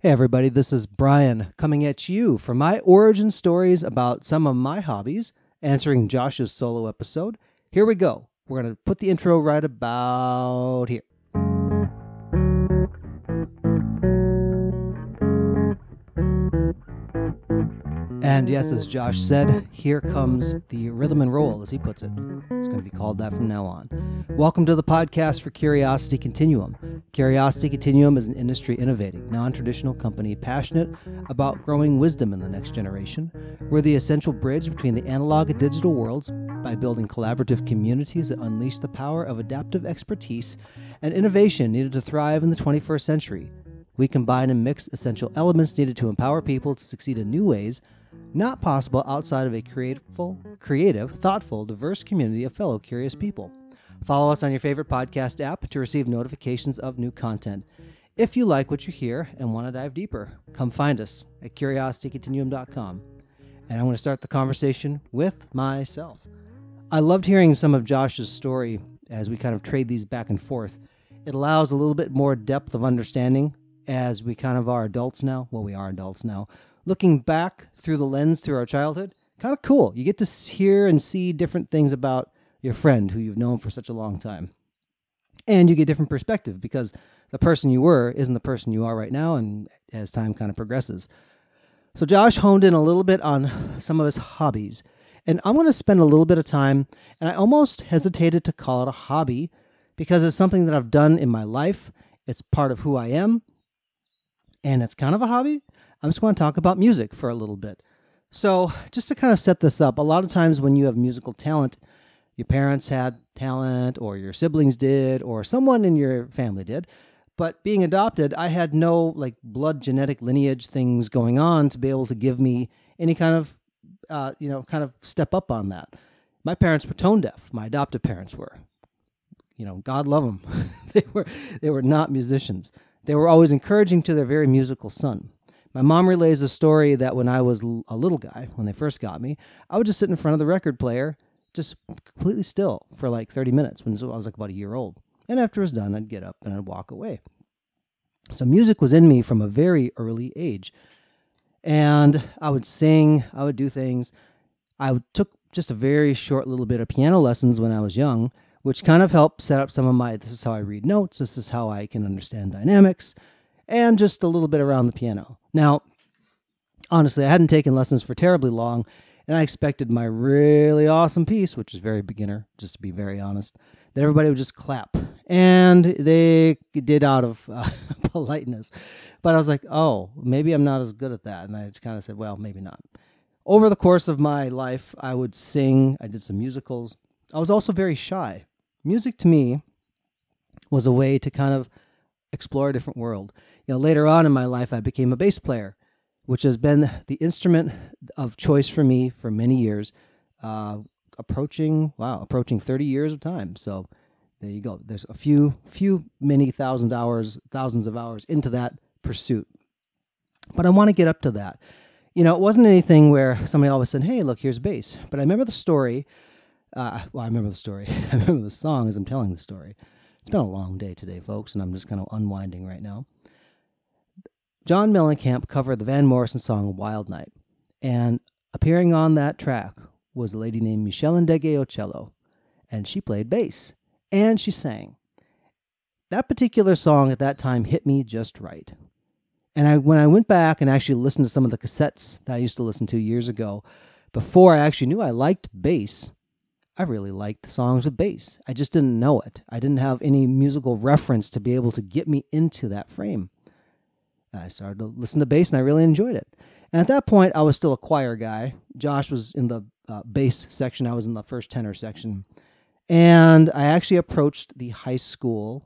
Hey, everybody, this is Brian coming at you for my origin stories about some of my hobbies, answering Josh's solo episode. Here we go. We're going to put the intro right about here. And yes, as Josh said, here comes the rhythm and roll, as he puts it. It's going to be called that from now on. Welcome to the podcast for Curiosity Continuum. Curiosity Continuum is an industry innovating, non traditional company passionate about growing wisdom in the next generation. We're the essential bridge between the analog and digital worlds by building collaborative communities that unleash the power of adaptive expertise and innovation needed to thrive in the 21st century. We combine and mix essential elements needed to empower people to succeed in new ways not possible outside of a creative, creative, thoughtful, diverse community of fellow curious people. Follow us on your favorite podcast app to receive notifications of new content. If you like what you hear and want to dive deeper, come find us at curiositycontinuum.com. And I'm going to start the conversation with myself. I loved hearing some of Josh's story as we kind of trade these back and forth. It allows a little bit more depth of understanding as we kind of are adults now. Well, we are adults now looking back through the lens through our childhood, kind of cool. You get to hear and see different things about your friend who you've known for such a long time. And you get different perspective because the person you were isn't the person you are right now, and as time kind of progresses. So, Josh honed in a little bit on some of his hobbies. And I'm going to spend a little bit of time, and I almost hesitated to call it a hobby because it's something that I've done in my life. It's part of who I am, and it's kind of a hobby, I'm just going to talk about music for a little bit. So, just to kind of set this up, a lot of times when you have musical talent, your parents had talent, or your siblings did, or someone in your family did. But being adopted, I had no like blood genetic lineage things going on to be able to give me any kind of, uh, you know, kind of step up on that. My parents were tone deaf. My adoptive parents were. You know, God love them. they were they were not musicians. They were always encouraging to their very musical son. My mom relays a story that when I was a little guy, when they first got me, I would just sit in front of the record player, just completely still for like 30 minutes when I was like about a year old. And after it was done, I'd get up and I'd walk away. So music was in me from a very early age. And I would sing, I would do things. I took just a very short little bit of piano lessons when I was young, which kind of helped set up some of my this is how I read notes, this is how I can understand dynamics, and just a little bit around the piano. Now, honestly, I hadn't taken lessons for terribly long, and I expected my really awesome piece, which is very beginner, just to be very honest, that everybody would just clap. And they did out of uh, politeness. But I was like, oh, maybe I'm not as good at that. And I kind of said, well, maybe not. Over the course of my life, I would sing, I did some musicals. I was also very shy. Music to me was a way to kind of explore a different world you know, later on in my life, I became a bass player, which has been the instrument of choice for me for many years, uh, approaching wow, approaching 30 years of time. So there you go. There's a few, few, many thousands hours, thousands of hours into that pursuit. But I want to get up to that. You know, it wasn't anything where somebody always said, "Hey, look, here's bass." But I remember the story. Uh, well, I remember the story. I remember the song as I'm telling the story. It's been a long day today, folks, and I'm just kind of unwinding right now. John Mellencamp covered the Van Morrison song Wild Night, and appearing on that track was a lady named Meshell Ndegeocello, and she played bass and she sang. That particular song at that time hit me just right. And I, when I went back and actually listened to some of the cassettes that I used to listen to years ago, before I actually knew I liked bass, I really liked songs with bass. I just didn't know it. I didn't have any musical reference to be able to get me into that frame. I started to listen to bass and I really enjoyed it. And at that point, I was still a choir guy. Josh was in the uh, bass section, I was in the first tenor section. And I actually approached the high school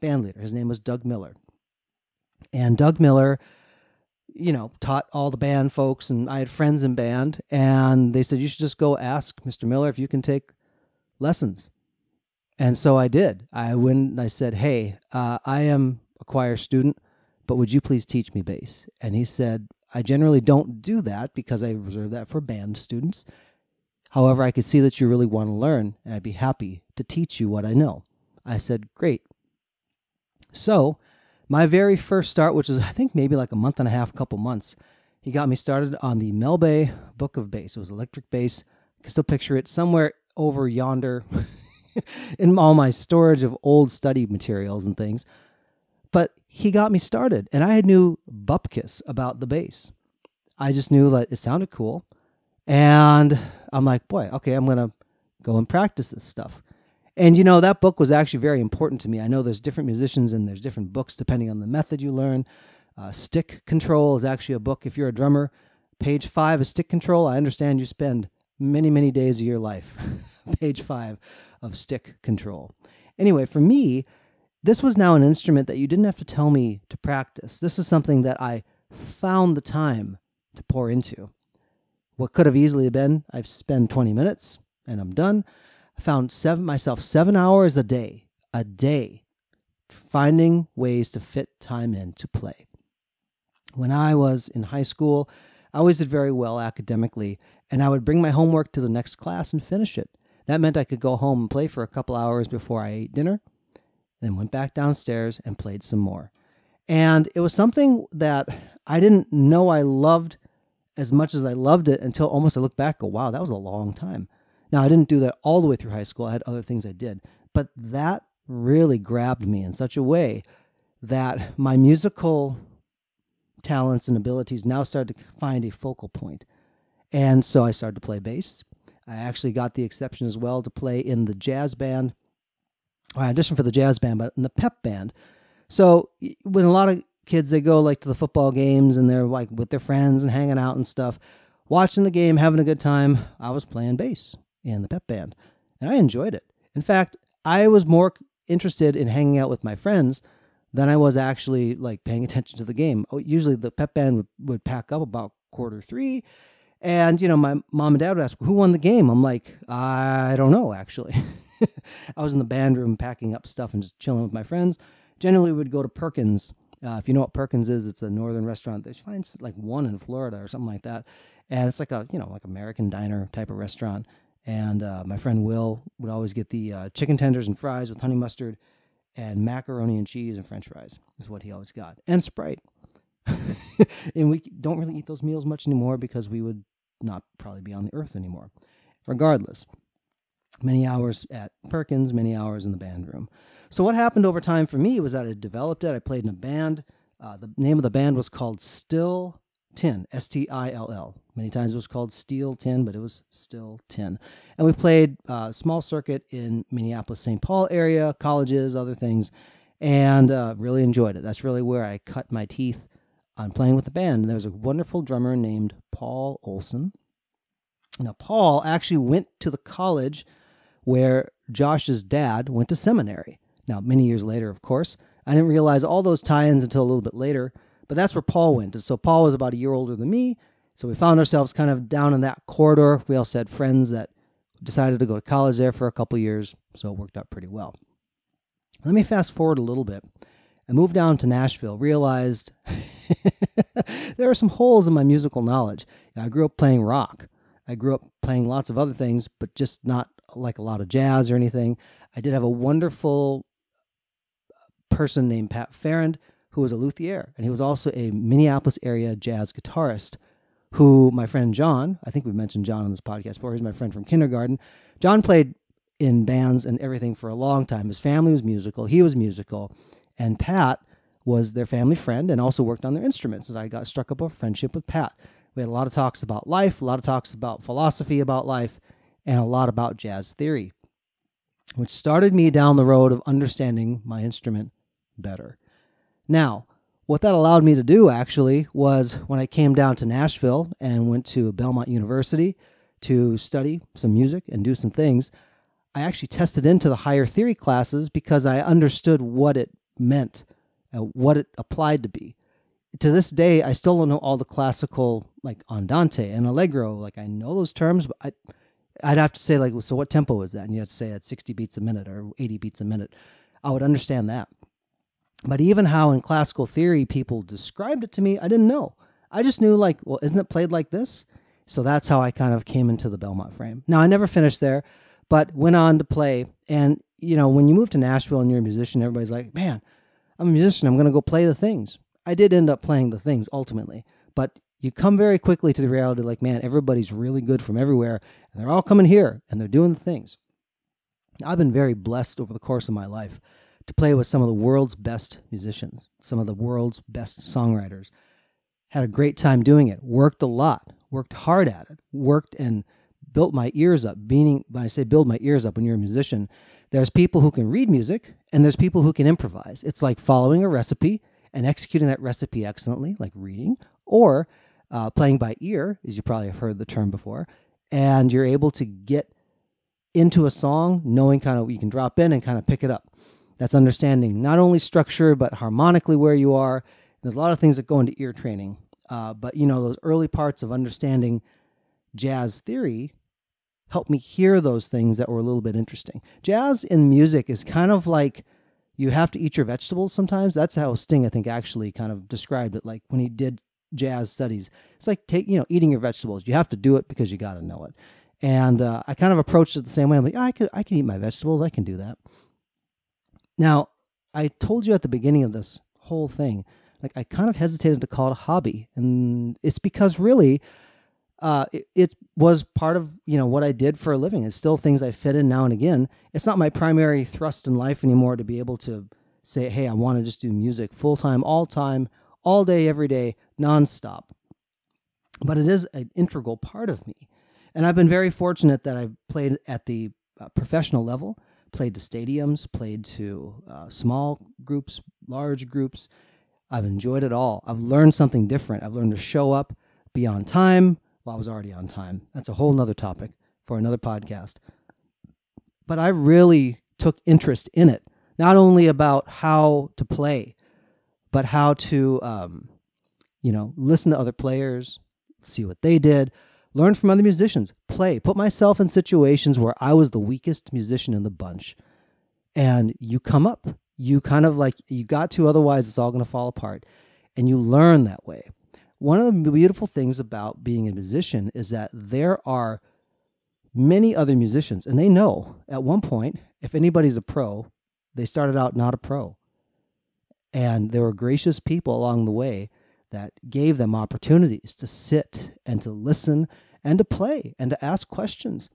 band leader. His name was Doug Miller. And Doug Miller, you know, taught all the band folks, and I had friends in band. And they said, You should just go ask Mr. Miller if you can take lessons. And so I did. I went and I said, Hey, uh, I am a choir student but would you please teach me bass? And he said, I generally don't do that because I reserve that for band students. However, I could see that you really want to learn, and I'd be happy to teach you what I know. I said, Great. So My very first start, which was I think maybe like a month and a half, couple months, he got me started on the Mel Bay Book of Bass. It was electric bass. I can still picture it somewhere over yonder in all my storage of old study materials and things. But he got me started, and I had knew bupkis about the bass. I just knew that it sounded cool. And I'm like, boy, okay, I'm to go and practice this stuff. And you know, that book was actually very important to me. I know there's different musicians and there's different books depending on the method you learn. Uh, stick Control is actually a book if you're a drummer. Page five is Stick Control. I understand you spend many, many days of your life. Page five of Stick Control. Anyway, for me, this was now an instrument that you didn't have to tell me to practice. This is something that I found the time to pour into. What could have easily been, I've spent 20 minutes and I'm done. Found seven myself seven hours a day, a day, finding ways to fit time in to play. When I was in high school, I always did very well academically, and I would bring my homework to the next class and finish it. That meant I could go home and play for a couple hours before I ate dinner, then went back downstairs and played some more. And it was something that I didn't know I loved as much as I loved it until almost I look back go, wow, that was a long time. Now, I didn't do that all the way through high school. I had other things I did, but that really grabbed me in such a way that my musical talents and abilities now started to find a focal point. And so I started to play bass. I actually got the exception as well to play in the jazz band. I auditioned for the jazz band, but in the pep band. So when a lot of kids they go like to the football games and they're like with their friends and hanging out and stuff, watching the game, having a good time, I was playing bass in the pep band, and I enjoyed it. In fact, I was more interested in hanging out with my friends than I was actually like paying attention to the game. Oh, usually the pep band would, would pack up about quarter three. And, you know, my mom and dad would ask, who won the game? I'm like, I don't know, actually. I was in the band room packing up stuff and just chilling with my friends. Generally, we would go to Perkins. Uh, if you know what Perkins is, it's a northern restaurant. They find like one in Florida or something like that. And it's like a, you know, like American diner type of restaurant. And uh, my friend Will would always get the uh, chicken tenders and fries with honey mustard and macaroni and cheese and french fries is what he always got. And Sprite. and we don't really eat those meals much anymore because we would not probably be on the earth anymore. Regardless, many hours at Perkins, many hours in the band room. So what happened over time for me was that I developed it. I played in a band. Uh, the name of the band was called Still Tin, S T I L L. Many times it was called Steel Tin, but it was still tin. And we played uh, small circuit in Minneapolis, St. Paul area, colleges, other things, and uh, really enjoyed it. That's really where I cut my teeth on playing with the band. And there was a wonderful drummer named Paul Olson. Now, Paul actually went to the college where Josh's dad went to seminary. Now, many years later, of course. I didn't realize all those tie ins until a little bit later. But that's where Paul went. And so Paul was about a year older than me. So we found ourselves kind of down in that corridor. We also had friends that decided to go to college there for a couple years. So it worked out pretty well. Let me fast forward a little bit. I moved down to Nashville, realized there are some holes in my musical knowledge. I grew up playing rock. I grew up playing lots of other things, but just not like a lot of jazz or anything. I did have a wonderful person named Pat Farrand who was a luthier, and he was also a Minneapolis area jazz guitarist. Who my friend John, I think we've mentioned John on this podcast before. He's my friend from kindergarten. John played in bands and everything for a long time. His family was musical. He was musical, and Pat was their family friend and also worked on their instruments. And I got struck up a friendship with Pat. We had a lot of talks about life, a lot of talks about philosophy about life, and a lot about jazz theory, which started me down the road of understanding my instrument better. Now, what that allowed me to do actually was when I came down to Nashville and went to Belmont University to study some music and do some things, I actually tested into the higher theory classes because I understood what it meant, uh, what it applied to be. To this day, I still don't know all the classical, like andante and allegro. Like I know those terms, but I, I'd have to say, like, so what tempo is that? And you have to say at 60 beats a minute or 80 beats a minute. I would understand that. But even how in classical theory people described it to me, I didn't know. I just knew, like, well, isn't it played like this? So that's how I kind of came into the Belmont frame. Now, I never finished there, but went on to play. And, you know, when you move to Nashville and you're a musician, everybody's like, man, I'm a musician. I'm going to go play the things. I did end up playing the things ultimately, but you come very quickly to the reality like, man, everybody's really good from everywhere, and they're all coming here and they're doing the things. I've been very blessed over the course of my life to play with some of the world's best musicians, some of the world's best songwriters. Had a great time doing it, worked a lot, worked hard at it, worked and built my ears up. Meaning, when I say build my ears up, when you're a musician, there's people who can read music and there's people who can improvise. It's like following a recipe and executing that recipe excellently, like reading, or uh, playing by ear, as you probably have heard the term before, and you're able to get into a song knowing kind of what you can drop in and kind of pick it up. That's understanding not only structure but harmonically where you are. There's a lot of things that go into ear training, uh, but you know those early parts of understanding jazz theory helped me hear those things that were a little bit interesting. Jazz in music is kind of like you have to eat your vegetables sometimes. That's how Sting, I think, actually kind of described it. Like when he did jazz studies, it's like take you know eating your vegetables. You have to do it because you got to know it. And uh, I kind of approached it the same way. I'm like, oh, I could I can eat my vegetables. I can do that. Now, I told you at the beginning of this whole thing, like I kind of hesitated to call it a hobby, and it's because really, uh, it, it, was part of you know what I did for a living. It's still things I fit in now and again. It's not my primary thrust in life anymore to be able to say, hey, I want to just do music full time, all time, all day, every day, nonstop. But it is an integral part of me, and I've been very fortunate that I've played at the uh, professional level played to stadiums, played to uh, small groups, large groups. I've enjoyed it all. I've learned something different. I've learned to show up, be on time. Well, I was already on time. That's a whole nother topic for another podcast. But I really took interest in it, not only about how to play, but how to, um, you know, listen to other players, see what they did, learn from other musicians, play, put myself in situations where I was the weakest musician in the bunch. And you come up. You kind of like, you got to, otherwise, it's all going to fall apart. And you learn that way. One of the beautiful things about being a musician is that there are many other musicians, and they know at one point, if anybody's a pro, they started out not a pro. And there were gracious people along the way that gave them opportunities to sit and to listen and to play and to ask questions.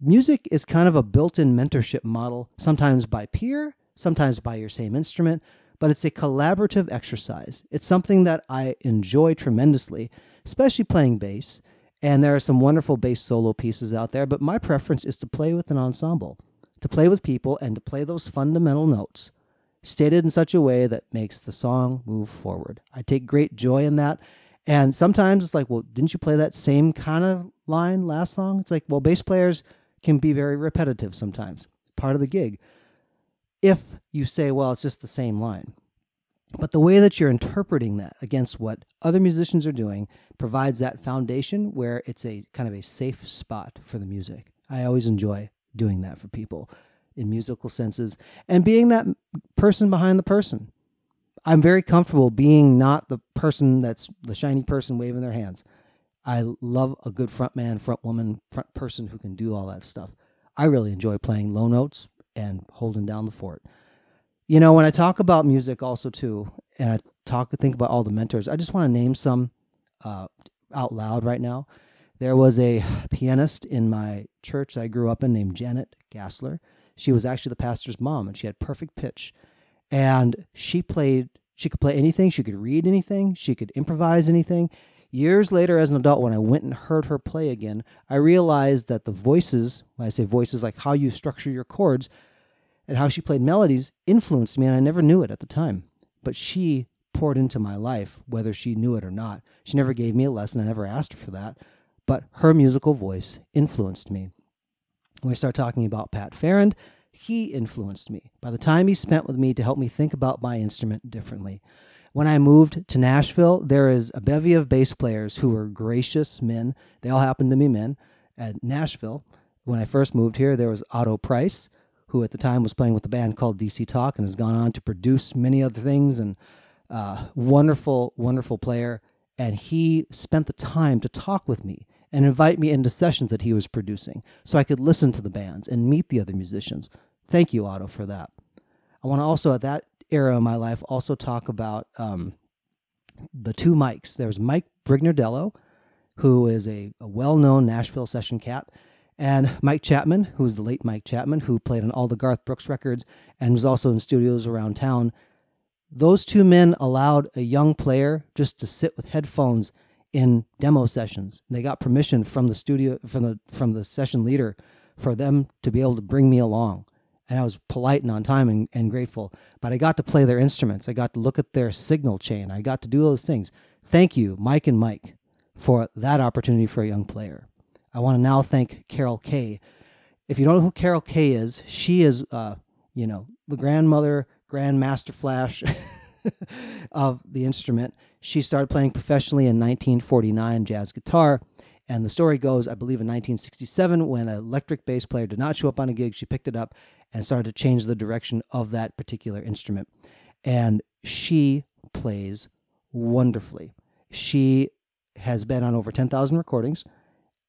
Music is kind of a built in mentorship model, sometimes by peer, sometimes by your same instrument, but it's a collaborative exercise. It's something that I enjoy tremendously, especially playing bass. And there are some wonderful bass solo pieces out there, but my preference is to play with an ensemble, to play with people and to play those fundamental notes stated in such a way that makes the song move forward. I take great joy in that. And sometimes it's like, well, didn't you play that same kind of line last song? It's like, well, bass players can be very repetitive sometimes, part of the gig. If you say, well, it's just the same line. But the way that you're interpreting that against what other musicians are doing provides that foundation where it's a kind of a safe spot for the music. I always enjoy doing that for people in musical senses and being that person behind the person. I'm very comfortable being not the person that's the shiny person waving their hands. I love a good front man, front woman, front person who can do all that stuff. I really enjoy playing low notes and holding down the fort. You know, when I talk about music also too, and I talk think about all the mentors, I just want to name some uh, out loud right now. There was a pianist in my church I grew up in named Janet Gassler. She was actually the pastor's mom, and she had perfect pitch. And she played, she could play anything, she could read anything, she could improvise anything. Years later, as an adult, when I went and heard her play again, I realized that the voices, when I say voices, like how you structure your chords and how she played melodies, influenced me, and I never knew it at the time. But she poured into my life, whether she knew it or not. She never gave me a lesson, I never asked her for that. But her musical voice influenced me. When we start talking about Pat Farrand, he influenced me by the time he spent with me to help me think about my instrument differently. When I moved to Nashville, there is a bevy of bass players who were gracious men. They all happened to be men at Nashville. When I first moved here, there was Otto Price, who at the time was playing with a band called DC Talk and has gone on to produce many other things and uh, wonderful, wonderful player. And he spent the time to talk with me and invite me into sessions that he was producing so I could listen to the bands and meet the other musicians. Thank you, Otto, for that. I want to also at that era of my life also talk about um, the two Mikes. There's Mike Brignardello, who is a, a well known Nashville session cat, and Mike Chapman, who is the late Mike Chapman, who played on all the Garth Brooks records and was also in studios around town. Those two men allowed a young player just to sit with headphones in demo sessions. They got permission from the studio from the from the session leader for them to be able to bring me along. And I was polite and on time and, and grateful. But I got to play their instruments. I got to look at their signal chain. I got to do those things. Thank you, Mike and Mike, for that opportunity for a young player. I want to now thank Carol Kaye. If you don't know who Carol Kaye is, she is, uh, you know, the grandmother, grandmaster flash of the instrument. She started playing professionally in 1949 jazz guitar. And the story goes, I believe in 1967, when an electric bass player did not show up on a gig, she picked it up and started to change the direction of that particular instrument. And she plays wonderfully. She has been on over 10,000 recordings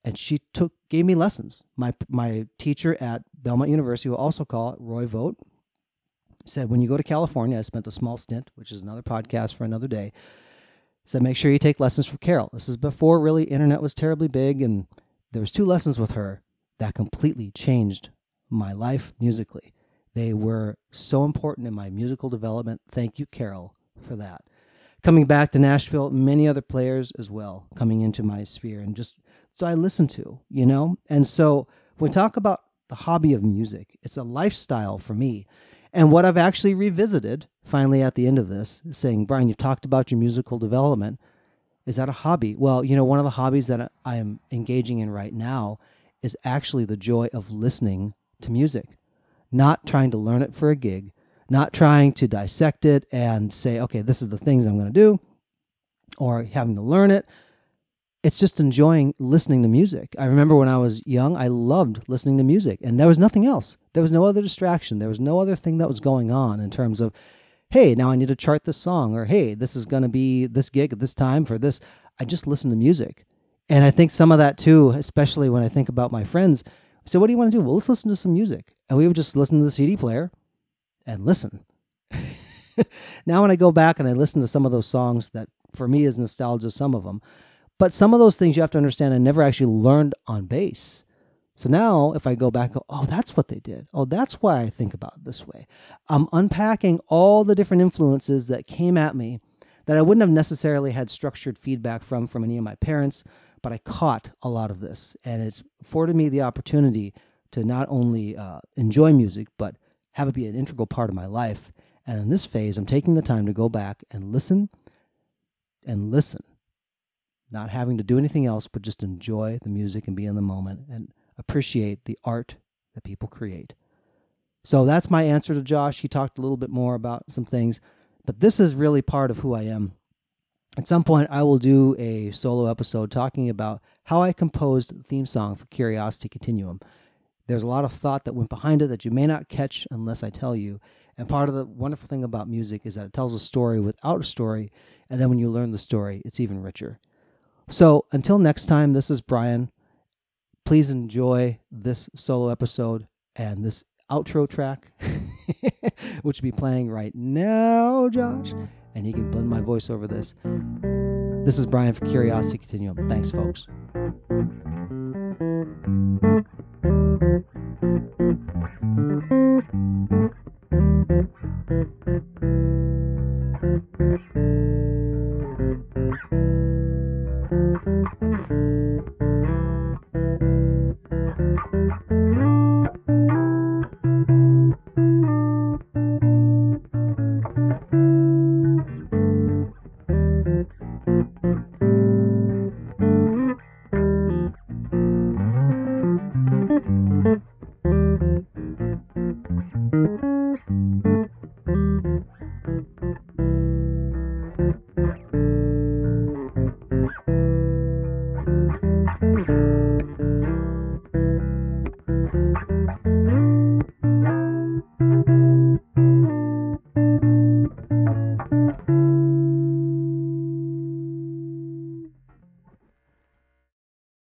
and she took gave me lessons. My my teacher at Belmont University, who also call Roy Vogt, said when you go to California, I spent a small stint, which is another podcast for another day said make sure you take lessons from Carol. This is before really internet was terribly big, and there was two lessons with her that completely changed my life musically. They were so important in my musical development. Thank you, Carol, for that. Coming back to Nashville, many other players as well coming into my sphere, and just so I listen to, you know. And so when we talk about the hobby of music, it's a lifestyle for me. And what I've actually revisited finally at the end of this, saying, Brian, you've talked about your musical development. Is that a hobby? Well, you know, one of the hobbies that I am engaging in right now is actually the joy of listening to music, not trying to learn it for a gig, not trying to dissect it and say, okay, this is the things I'm going to do, or having to learn it, it's just enjoying listening to music. I remember when I was young, I loved listening to music, and there was nothing else. There was no other distraction. There was no other thing that was going on in terms of, hey, now I need to chart this song, or hey, this is going to be this gig at this time for this. I just listened to music. And I think some of that too, especially when I think about my friends. So, what do you want to do? Well, let's listen to some music. And we would just listen to the CD player and listen. now, when I go back and I listen to some of those songs that for me is nostalgia, some of them, but some of those things you have to understand I never actually learned on bass. So now if I go back, oh, that's what they did. Oh, that's why I think about it this way. I'm unpacking all the different influences that came at me that I wouldn't have necessarily had structured feedback from from any of my parents, but I caught a lot of this, and it's afforded me the opportunity to not only uh, enjoy music but have it be an integral part of my life. And in this phase, I'm taking the time to go back and listen and listen not having to do anything else but just enjoy the music and be in the moment and appreciate the art that people create. So that's my answer to Josh. He talked a little bit more about some things, but this is really part of who I am. At some point, I will do a solo episode talking about how I composed the theme song for Curiosity Continuum. There's a lot of thought that went behind it that you may not catch unless I tell you. And part of the wonderful thing about music is that it tells a story without a story. And then when you learn the story, it's even richer. So until next time, this is Brian. Please enjoy this solo episode and this outro track, which will be playing right now, Josh. And you can blend my voice over this. This is Brian for Curiosity Continuum. Thanks, folks.